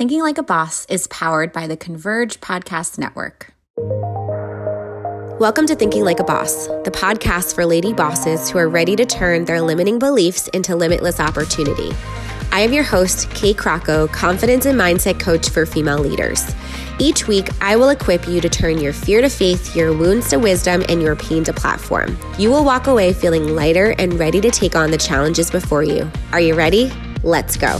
Thinking Like a Boss is powered by the Converge Podcast Network. Welcome to Thinking Like a Boss, the podcast for lady bosses who are ready to turn their limiting beliefs into limitless opportunity. I am your host, Kate Crocco, confidence and mindset coach for female leaders. Each week, I will equip you to turn your fear to faith, your wounds to wisdom, and your pain to platform. You will walk away feeling lighter and ready to take on the challenges before you. Are you ready? Let's go.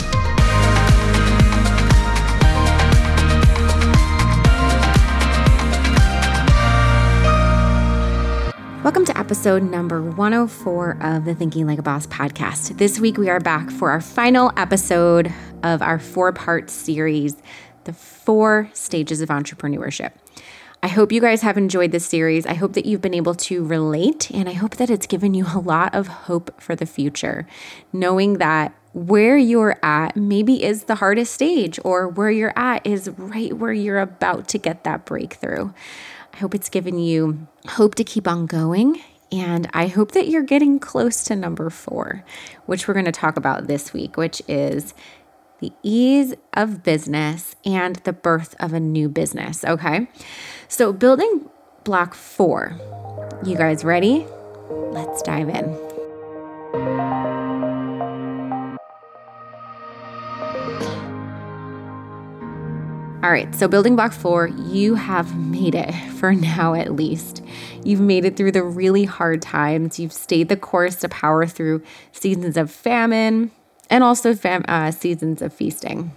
Episode number 104 of the Thinking Like a Boss podcast. This week we are back for our final episode of our four part series, The Four Stages of Entrepreneurship. I hope you guys have enjoyed this series. I hope that you've been able to relate, and I hope that it's given you a lot of hope for the future, knowing that where you're at maybe is the hardest stage, or where you're at is right where you're about to get that breakthrough. I hope it's given you hope to keep on going. And I hope that you're getting close to number four, which we're going to talk about this week, which is the ease of business and the birth of a new business. Okay. So, building block four. You guys ready? Let's dive in. All right, so building block four, you have made it for now at least. You've made it through the really hard times. You've stayed the course to power through seasons of famine and also fam- uh, seasons of feasting.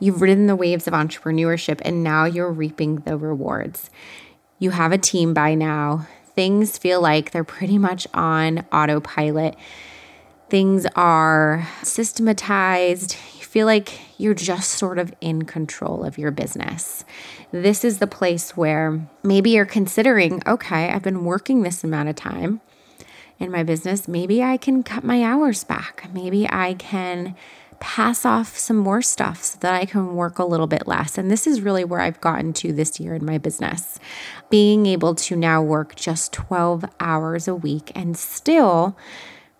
You've ridden the waves of entrepreneurship and now you're reaping the rewards. You have a team by now. Things feel like they're pretty much on autopilot. Things are systematized feel like you're just sort of in control of your business. This is the place where maybe you're considering, okay, I've been working this amount of time in my business. Maybe I can cut my hours back. Maybe I can pass off some more stuff so that I can work a little bit less. And this is really where I've gotten to this year in my business. Being able to now work just 12 hours a week and still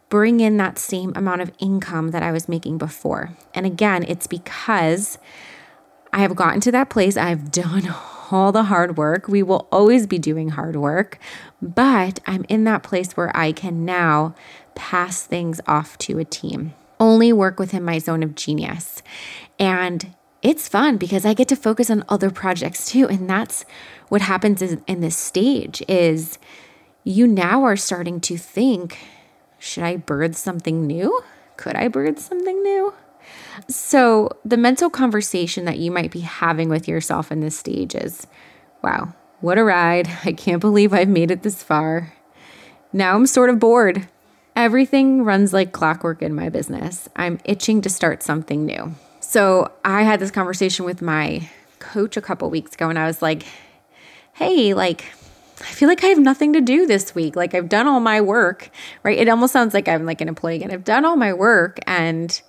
bring in that same amount of income that I was making before. And again, it's because I have gotten to that place. I've done all the hard work. We will always be doing hard work, but I'm in that place where I can now pass things off to a team, only work within my zone of genius. And it's fun because I get to focus on other projects too. And that's what happens in this stage is you now are starting to think should I birth something new? Could I birth something new? So, the mental conversation that you might be having with yourself in this stage is wow, what a ride. I can't believe I've made it this far. Now I'm sort of bored. Everything runs like clockwork in my business. I'm itching to start something new. So, I had this conversation with my coach a couple weeks ago, and I was like, hey, like, I feel like I have nothing to do this week. Like I've done all my work, right? It almost sounds like I'm like an employee again. I've done all my work and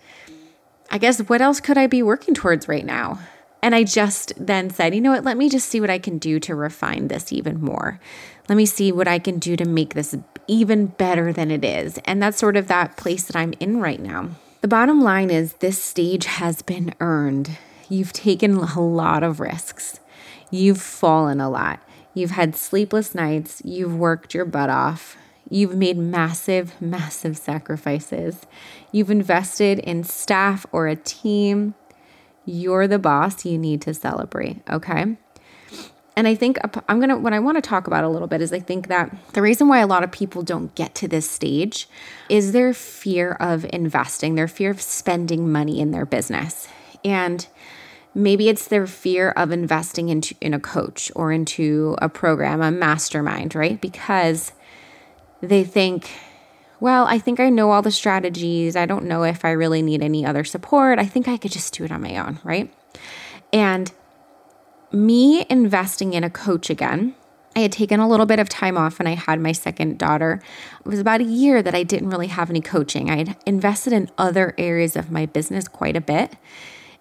I guess what else could I be working towards right now? And I just then said, you know what, let me just see what I can do to refine this even more. Let me see what I can do to make this even better than it is. And that's sort of that place that I'm in right now. The bottom line is this stage has been earned. You've taken a lot of risks, you've fallen a lot. You've had sleepless nights. You've worked your butt off. You've made massive, massive sacrifices. You've invested in staff or a team. You're the boss. You need to celebrate. Okay. And I think I'm going to, what I want to talk about a little bit is I think that the reason why a lot of people don't get to this stage is their fear of investing, their fear of spending money in their business. And Maybe it's their fear of investing into in a coach or into a program, a mastermind, right? Because they think, well, I think I know all the strategies. I don't know if I really need any other support. I think I could just do it on my own, right? And me investing in a coach again, I had taken a little bit of time off and I had my second daughter. It was about a year that I didn't really have any coaching. I had invested in other areas of my business quite a bit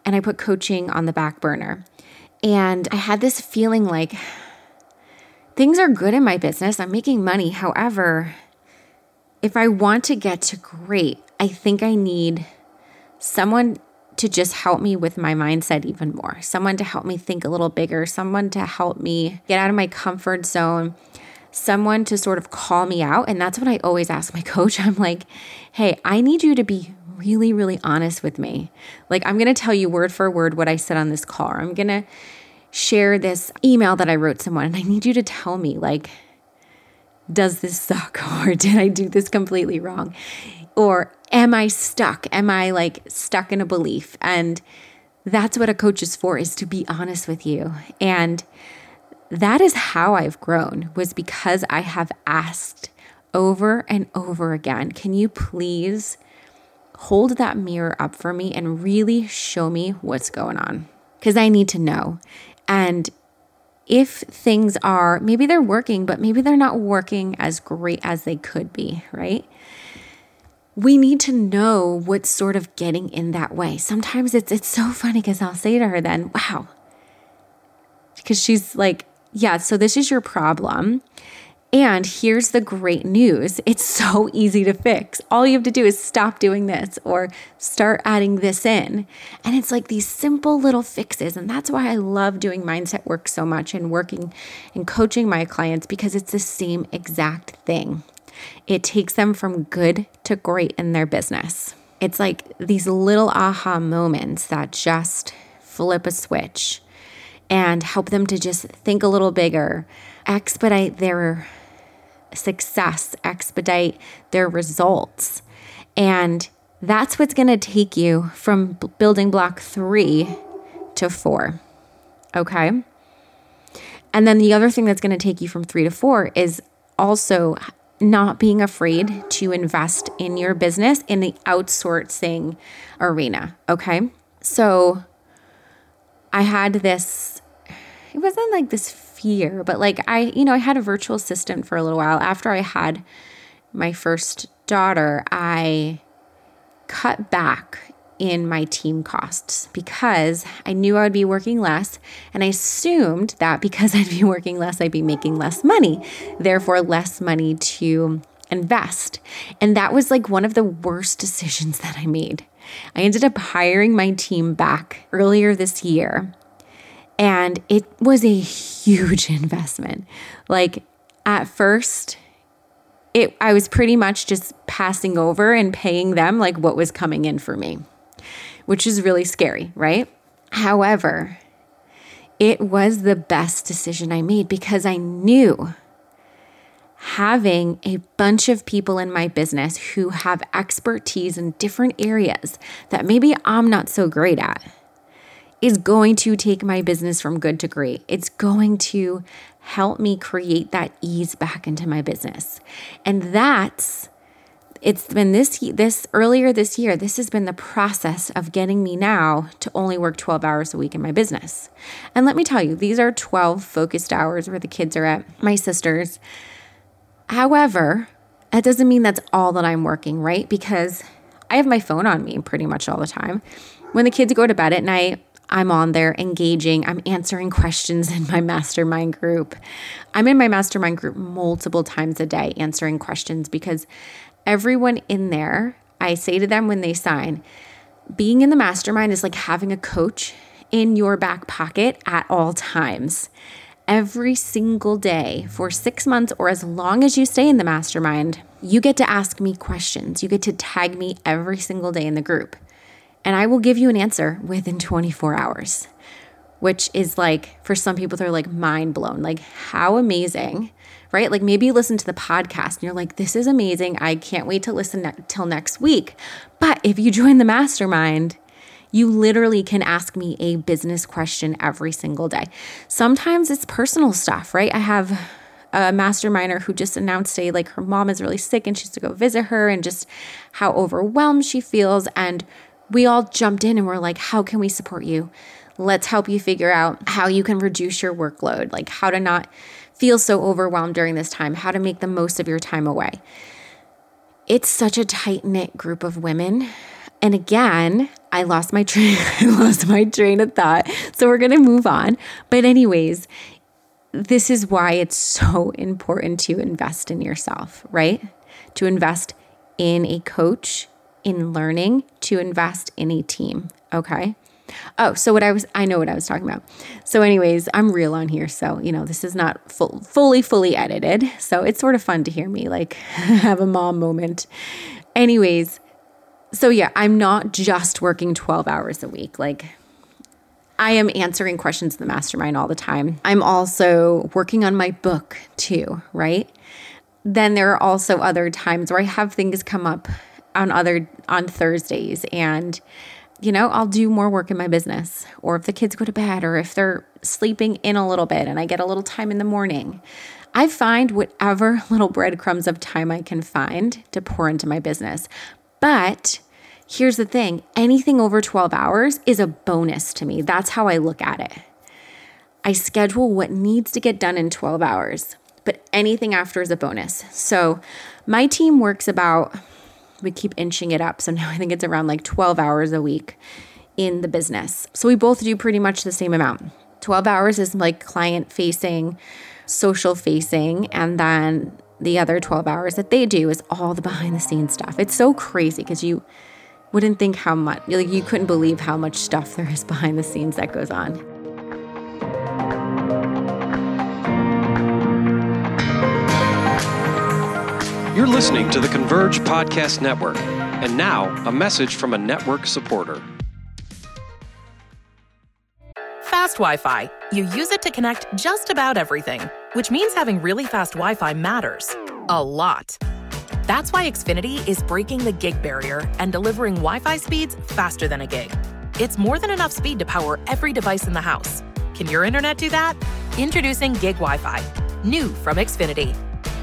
and I put coaching on the back burner. And I had this feeling like things are good in my business. I'm making money. However, if I want to get to great, I think I need someone to just help me with my mindset even more, someone to help me think a little bigger, someone to help me get out of my comfort zone, someone to sort of call me out. And that's what I always ask my coach. I'm like, hey, I need you to be really, really honest with me. Like, I'm going to tell you word for word what I said on this call. I'm going to share this email that I wrote someone, and I need you to tell me, like, does this suck? Or did I do this completely wrong? Or am I stuck? Am I like stuck in a belief? And that's what a coach is for is to be honest with you. And that is how I've grown was because I have asked over and over again, can you please hold that mirror up for me and really show me what's going on? Because I need to know. And if things are, maybe they're working, but maybe they're not working as great as they could be, right? we need to know what's sort of getting in that way. Sometimes it's it's so funny because I'll say to her then, wow. Because she's like, yeah, so this is your problem. And here's the great news it's so easy to fix. All you have to do is stop doing this or start adding this in. And it's like these simple little fixes. And that's why I love doing mindset work so much and working and coaching my clients because it's the same exact thing. It takes them from good to great in their business. It's like these little aha moments that just flip a switch and help them to just think a little bigger, expedite their success, expedite their results. And that's what's going to take you from building block three to four. Okay. And then the other thing that's going to take you from three to four is also not being afraid to invest in your business in the outsourcing arena. Okay. So I had this, it wasn't like this fear, but like I, you know, I had a virtual assistant for a little while. After I had my first daughter, I cut back in my team costs because I knew I would be working less. And I assumed that because I'd be working less, I'd be making less money, therefore, less money to invest. And that was like one of the worst decisions that I made. I ended up hiring my team back earlier this year. And it was a huge investment. Like at first, it I was pretty much just passing over and paying them like what was coming in for me which is really scary, right? However, it was the best decision I made because I knew having a bunch of people in my business who have expertise in different areas that maybe I'm not so great at is going to take my business from good to great. It's going to help me create that ease back into my business. And that's it's been this this earlier this year this has been the process of getting me now to only work 12 hours a week in my business and let me tell you these are 12 focused hours where the kids are at my sister's however that doesn't mean that's all that i'm working right because i have my phone on me pretty much all the time when the kids go to bed at night I'm on there engaging. I'm answering questions in my mastermind group. I'm in my mastermind group multiple times a day answering questions because everyone in there, I say to them when they sign, being in the mastermind is like having a coach in your back pocket at all times. Every single day for six months or as long as you stay in the mastermind, you get to ask me questions. You get to tag me every single day in the group. And I will give you an answer within 24 hours, which is like, for some people, they're like mind blown. Like, how amazing right? Like maybe you listen to the podcast and you're like, this is amazing. I can't wait to listen ne- till next week. But if you join the mastermind, you literally can ask me a business question every single day. Sometimes it's personal stuff, right? I have a masterminder who just announced today like her mom is really sick and she's to go visit her and just how overwhelmed she feels and we all jumped in and we're like how can we support you let's help you figure out how you can reduce your workload like how to not feel so overwhelmed during this time, how to make the most of your time away. It's such a tight knit group of women. And again, I lost my train, I lost my train of thought. So we're going to move on. But anyways, this is why it's so important to invest in yourself, right? To invest in a coach, in learning to invest in a team. Okay. Oh, so what I was, I know what I was talking about. So, anyways, I'm real on here. So, you know, this is not full, fully, fully edited. So, it's sort of fun to hear me like have a mom moment. Anyways, so yeah, I'm not just working 12 hours a week. Like, I am answering questions in the mastermind all the time. I'm also working on my book too, right? Then there are also other times where I have things come up on other on Thursdays and you know, I'll do more work in my business or if the kids go to bed or if they're sleeping in a little bit and I get a little time in the morning. I find whatever little breadcrumbs of time I can find to pour into my business. But here's the thing anything over 12 hours is a bonus to me. That's how I look at it. I schedule what needs to get done in 12 hours, but anything after is a bonus. So my team works about, we keep inching it up. So now I think it's around like 12 hours a week in the business. So we both do pretty much the same amount. 12 hours is like client facing, social facing, and then the other 12 hours that they do is all the behind the scenes stuff. It's so crazy because you wouldn't think how much, like, you couldn't believe how much stuff there is behind the scenes that goes on. You're listening to the Converge Podcast Network. And now, a message from a network supporter. Fast Wi Fi. You use it to connect just about everything, which means having really fast Wi Fi matters. A lot. That's why Xfinity is breaking the gig barrier and delivering Wi Fi speeds faster than a gig. It's more than enough speed to power every device in the house. Can your internet do that? Introducing Gig Wi Fi, new from Xfinity.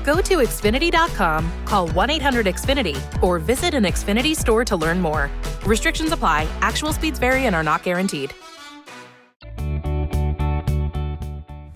Go to Xfinity.com, call 1 800 Xfinity, or visit an Xfinity store to learn more. Restrictions apply, actual speeds vary and are not guaranteed.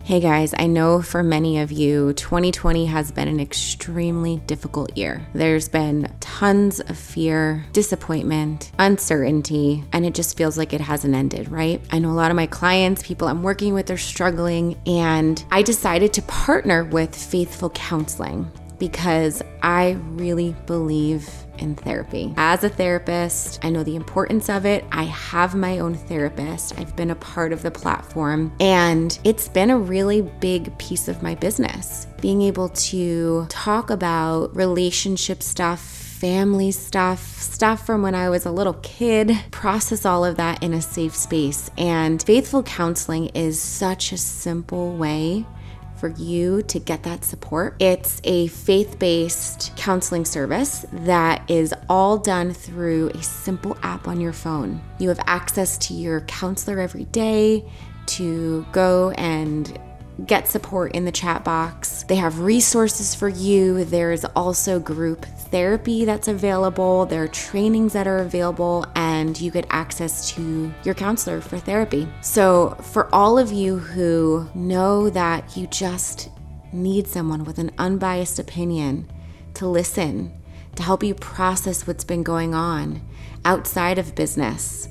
Hey guys, I know for many of you, 2020 has been an extremely difficult year. There's been tons of fear, disappointment, uncertainty, and it just feels like it hasn't ended, right? I know a lot of my clients, people I'm working with, are struggling, and I decided to partner with Faithful Counseling because I really believe in therapy. As a therapist, I know the importance of it. I have my own therapist. I've been a part of the platform, and it's been a really big piece of my business. Being able to talk about relationship stuff, family stuff, stuff from when I was a little kid, process all of that in a safe space. And faithful counseling is such a simple way for you to get that support. It's a faith based counseling service that is all done through a simple app on your phone. You have access to your counselor every day to go and get support in the chat box. They have resources for you. There's also group therapy that's available, there are trainings that are available, and you get access to your counselor for therapy. So, for all of you who know that you just need someone with an unbiased opinion to listen, to help you process what's been going on outside of business,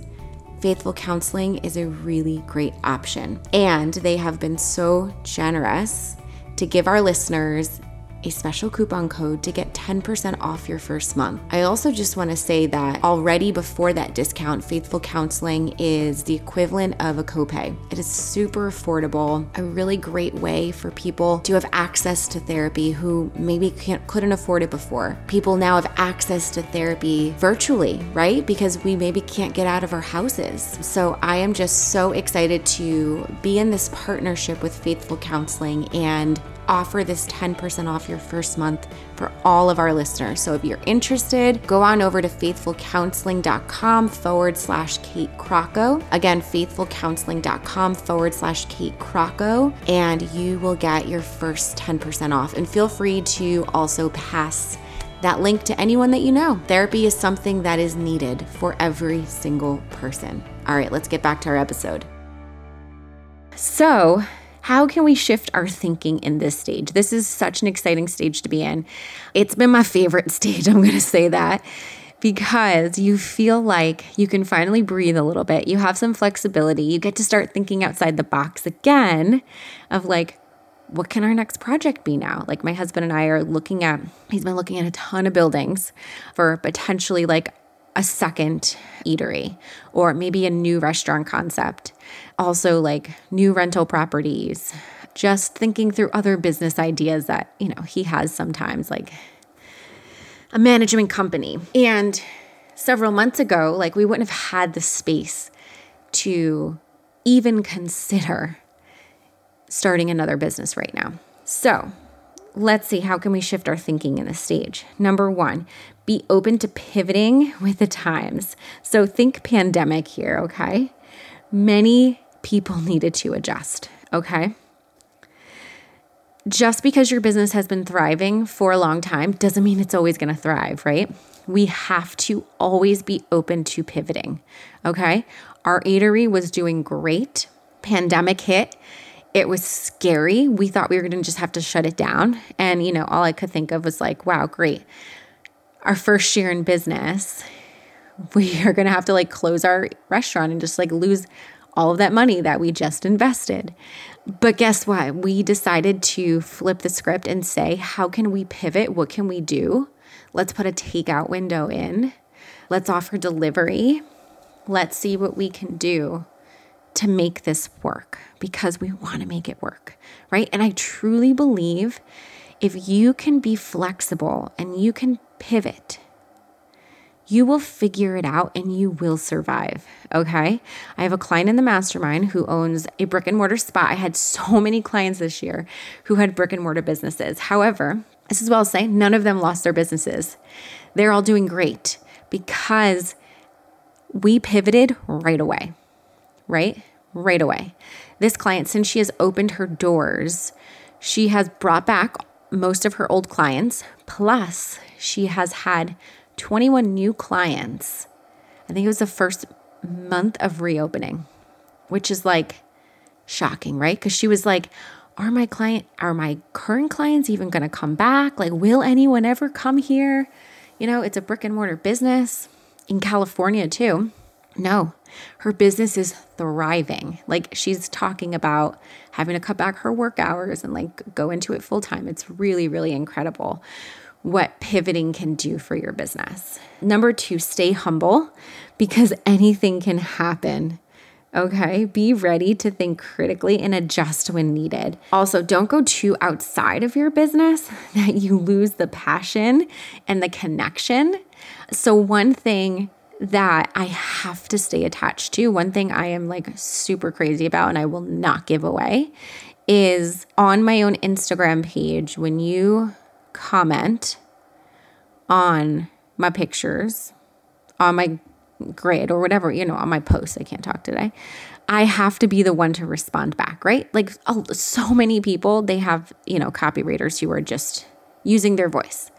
Faithful Counseling is a really great option. And they have been so generous to give our listeners a special coupon code to get 10% off your first month. I also just want to say that already before that discount, Faithful Counseling is the equivalent of a copay. It is super affordable, a really great way for people to have access to therapy who maybe couldn't afford it before. People now have access to therapy virtually, right? Because we maybe can't get out of our houses. So I am just so excited to be in this partnership with Faithful Counseling and offer this 10% off your first month for all of our listeners. So if you're interested, go on over to faithfulcounseling.com forward slash Kate Crocco. Again, faithfulcounseling.com forward slash Kate Crocco, and you will get your first 10% off. And feel free to also pass that link to anyone that you know. Therapy is something that is needed for every single person. All right, let's get back to our episode. So, how can we shift our thinking in this stage? This is such an exciting stage to be in. It's been my favorite stage, I'm going to say that, because you feel like you can finally breathe a little bit. You have some flexibility. You get to start thinking outside the box again of like, what can our next project be now? Like my husband and I are looking at, he's been looking at a ton of buildings for potentially like a second eatery or maybe a new restaurant concept. Also, like new rental properties, just thinking through other business ideas that, you know, he has sometimes, like a management company. And several months ago, like we wouldn't have had the space to even consider starting another business right now. So, let's see how can we shift our thinking in this stage. Number 1, be open to pivoting with the times. So think pandemic here, okay? Many people needed to adjust, okay? Just because your business has been thriving for a long time doesn't mean it's always to thrive, right? We have to always be open to pivoting, okay? Our eatery was doing great. Pandemic hit it was scary. We thought we were going to just have to shut it down. And, you know, all I could think of was like, wow, great. Our first year in business, we are going to have to like close our restaurant and just like lose all of that money that we just invested. But guess what? We decided to flip the script and say, how can we pivot? What can we do? Let's put a takeout window in. Let's offer delivery. Let's see what we can do to make this work because we want to make it work, right? And I truly believe if you can be flexible and you can pivot, you will figure it out and you will survive. Okay. I have a client in the mastermind who owns a brick and mortar spot. I had so many clients this year who had brick and mortar businesses. However, this is what I'll say none of them lost their businesses. They're all doing great because we pivoted right away right? Right away. This client, since she has opened her doors, she has brought back most of her old clients, plus, she has had 21 new clients. I think it was the first month of reopening, which is like shocking, right? Because she was like, are my client are my current clients even going to come back like will anyone ever come here you know it's a brick and mortar business in california too no, her business is thriving. Like she's talking about having to cut back her work hours and like go into it full time. It's really, really incredible what pivoting can do for your business. Number two, stay humble because anything can happen. Okay, be ready to think critically and adjust when needed. Also, don't go too outside of your business that you lose the passion and the connection. So, one thing that I have to stay attached to, one thing I am like super crazy about and I will not give away is on my own Instagram page when you comment on my pictures, on my grid or whatever, you know, on my posts, I can't talk today. I have to be the one to respond back, right? Like oh, so many people, they have, you know, copywriters who are just using their voice.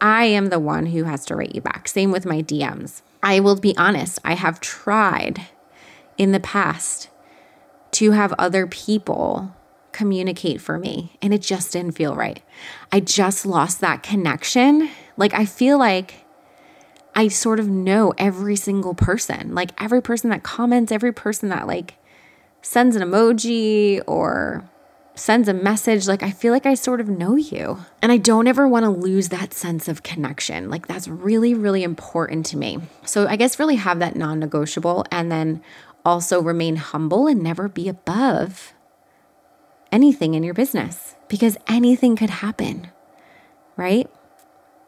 I am the one who has to write you back. Same with my DMs. I will be honest, I have tried in the past to have other people communicate for me, and it just didn't feel right. I just lost that connection. Like, I feel like I sort of know every single person, like every person that comments, every person that like sends an emoji or sends a message, like I feel like I sort of know you. And I don't ever want to lose that sense of connection. Like that's really, really important to me. So I guess really have that non negotiable and then also remain humble and never be above anything in your business because anything could happen, right?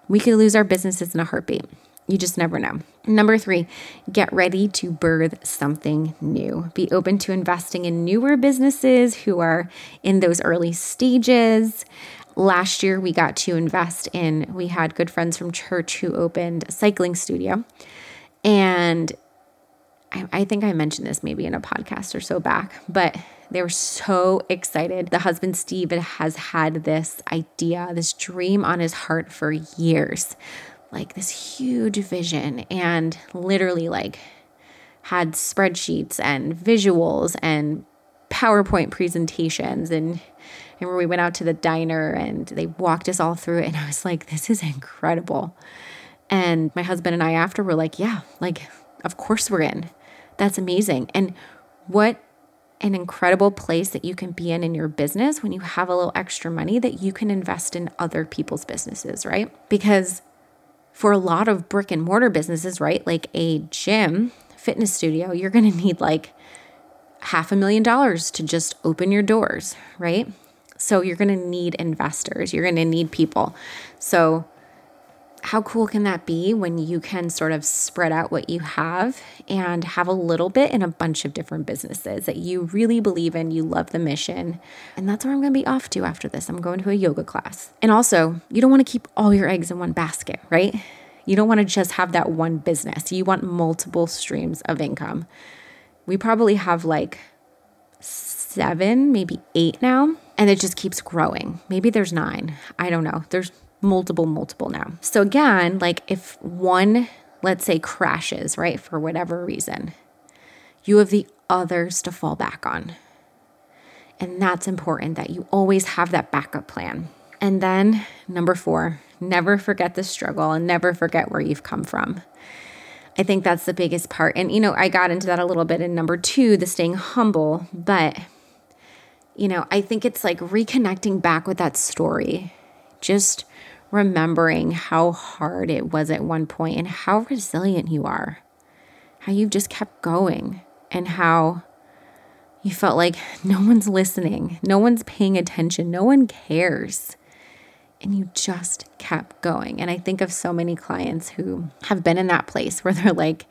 We could lose our businesses in a heartbeat. You just never know. Number three, get ready to birth something new. Be open to investing in newer businesses who are in those early stages. Last year, we got to invest in, we had good friends from church who opened a cycling studio. And I, I think I mentioned this maybe in a podcast or so back, but they were so excited. The husband, Steve, has had this idea, this dream on his heart for years like this huge vision and literally like had spreadsheets and visuals and PowerPoint presentations and and we went out to the diner and they walked us all through it and I was like this is incredible. And my husband and I after were like, yeah, like of course we're in. That's amazing. And what an incredible place that you can be in in your business when you have a little extra money that you can invest in other people's businesses, right? Because for a lot of brick and mortar businesses, right? Like a gym, fitness studio, you're going to need like half a million dollars to just open your doors, right? So you're going to need investors, you're going to need people. So how cool can that be when you can sort of spread out what you have and have a little bit in a bunch of different businesses that you really believe in, you love the mission. And that's where I'm going to be off to after this. I'm going to a yoga class. And also, you don't want to keep all your eggs in one basket, right? You don't want to just have that one business. You want multiple streams of income. We probably have like seven, maybe eight now, and it just keeps growing. Maybe there's nine. I don't know. There's multiple, multiple now. So again, like if one, let's say, crashes, right, for whatever reason, you have the others to fall back on. And that's important that you always have that backup plan. And then number four, never forget the struggle and never forget where you've come from. I think that's the biggest part. And, you know, I got into that a little bit in number two, the staying humble. But, you know, I think it's like reconnecting back with that story. Just remembering how hard it was at one point and how resilient you are, how you've just kept going, and how you felt like no one's listening, no one's paying attention, no one cares. And you just kept going. And I think of so many clients who have been in that place where they're like,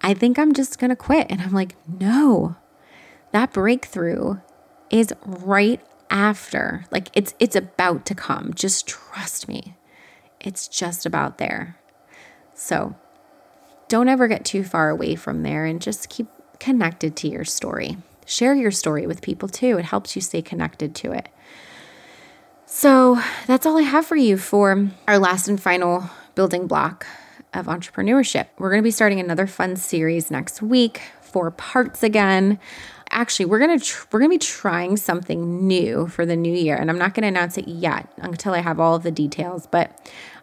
I think I'm just going to quit. And I'm like, no, that breakthrough is right after. Like it's it's about to come. Just trust me. It's just about there. So, don't ever get too far away from there and just keep connected to your story. Share your story with people too. It helps you stay connected to it. So, that's all I have for you for our last and final building block of entrepreneurship. We're going to be starting another fun series next week, four parts again actually we're gonna tr- we're gonna be trying something new for the new year, and I'm not gonna announce it yet until I have all of the details. But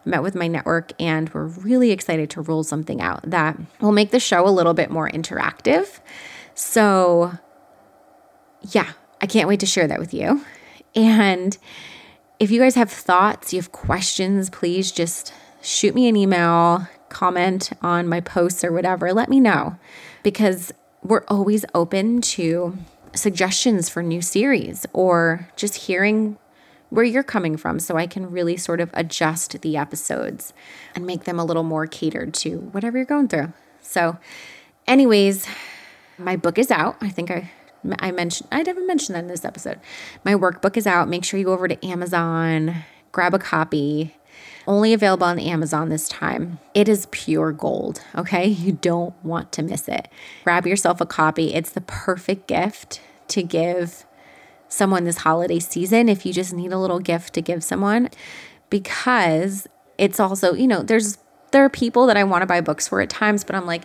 I met with my network, and we're really excited to roll something out that will make the show a little bit more interactive. So, yeah, I can't wait to share that with you. And if you guys have thoughts, you have questions, please just shoot me an email, comment on my posts or whatever. Let me know because we're always open to suggestions for new series or just hearing where you're coming from so I can really sort of adjust the episodes and make them a little more catered to whatever you're going through. So, anyways, my book is out. I think I I mentioned I didn't mention that in this episode. My workbook is out. Make sure you go over to Amazon, grab a copy only available on Amazon this time. It is pure gold, okay? You don't want to miss it. Grab yourself a copy. It's the perfect gift to give someone this holiday season if you just need a little gift to give someone because it's also, you know, there's there are people that I want to buy books for at times, but I'm like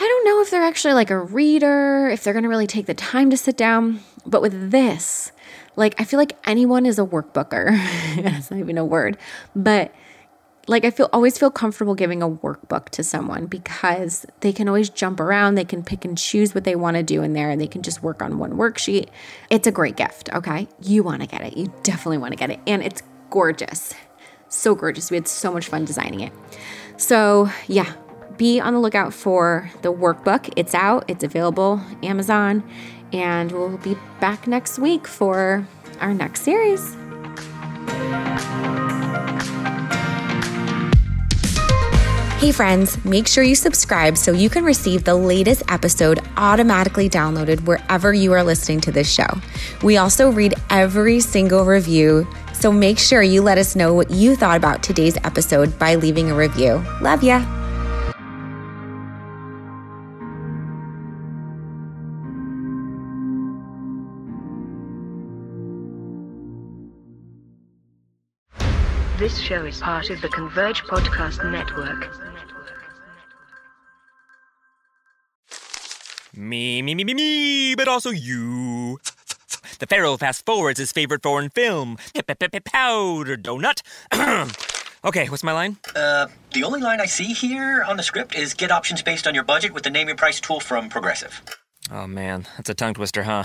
I don't know if they're actually like a reader, if they're going to really take the time to sit down. But with this, like I feel like anyone is a workbooker. That's not even a word. But like I feel always feel comfortable giving a workbook to someone because they can always jump around, they can pick and choose what they want to do in there and they can just work on one worksheet. It's a great gift, okay? You want to get it. You definitely want to get it. And it's gorgeous. So gorgeous. We had so much fun designing it. So, yeah, be on the lookout for the workbook. It's out, it's available Amazon and we'll be back next week for our next series. Hey, friends, make sure you subscribe so you can receive the latest episode automatically downloaded wherever you are listening to this show. We also read every single review, so make sure you let us know what you thought about today's episode by leaving a review. Love ya! Show is part of the Converge Podcast Network. Me, me, me, me, me, but also you. The Pharaoh fast forwards his favorite foreign film, Powder Donut. okay, what's my line? Uh, the only line I see here on the script is get options based on your budget with the name your price tool from Progressive. Oh man, that's a tongue twister, huh?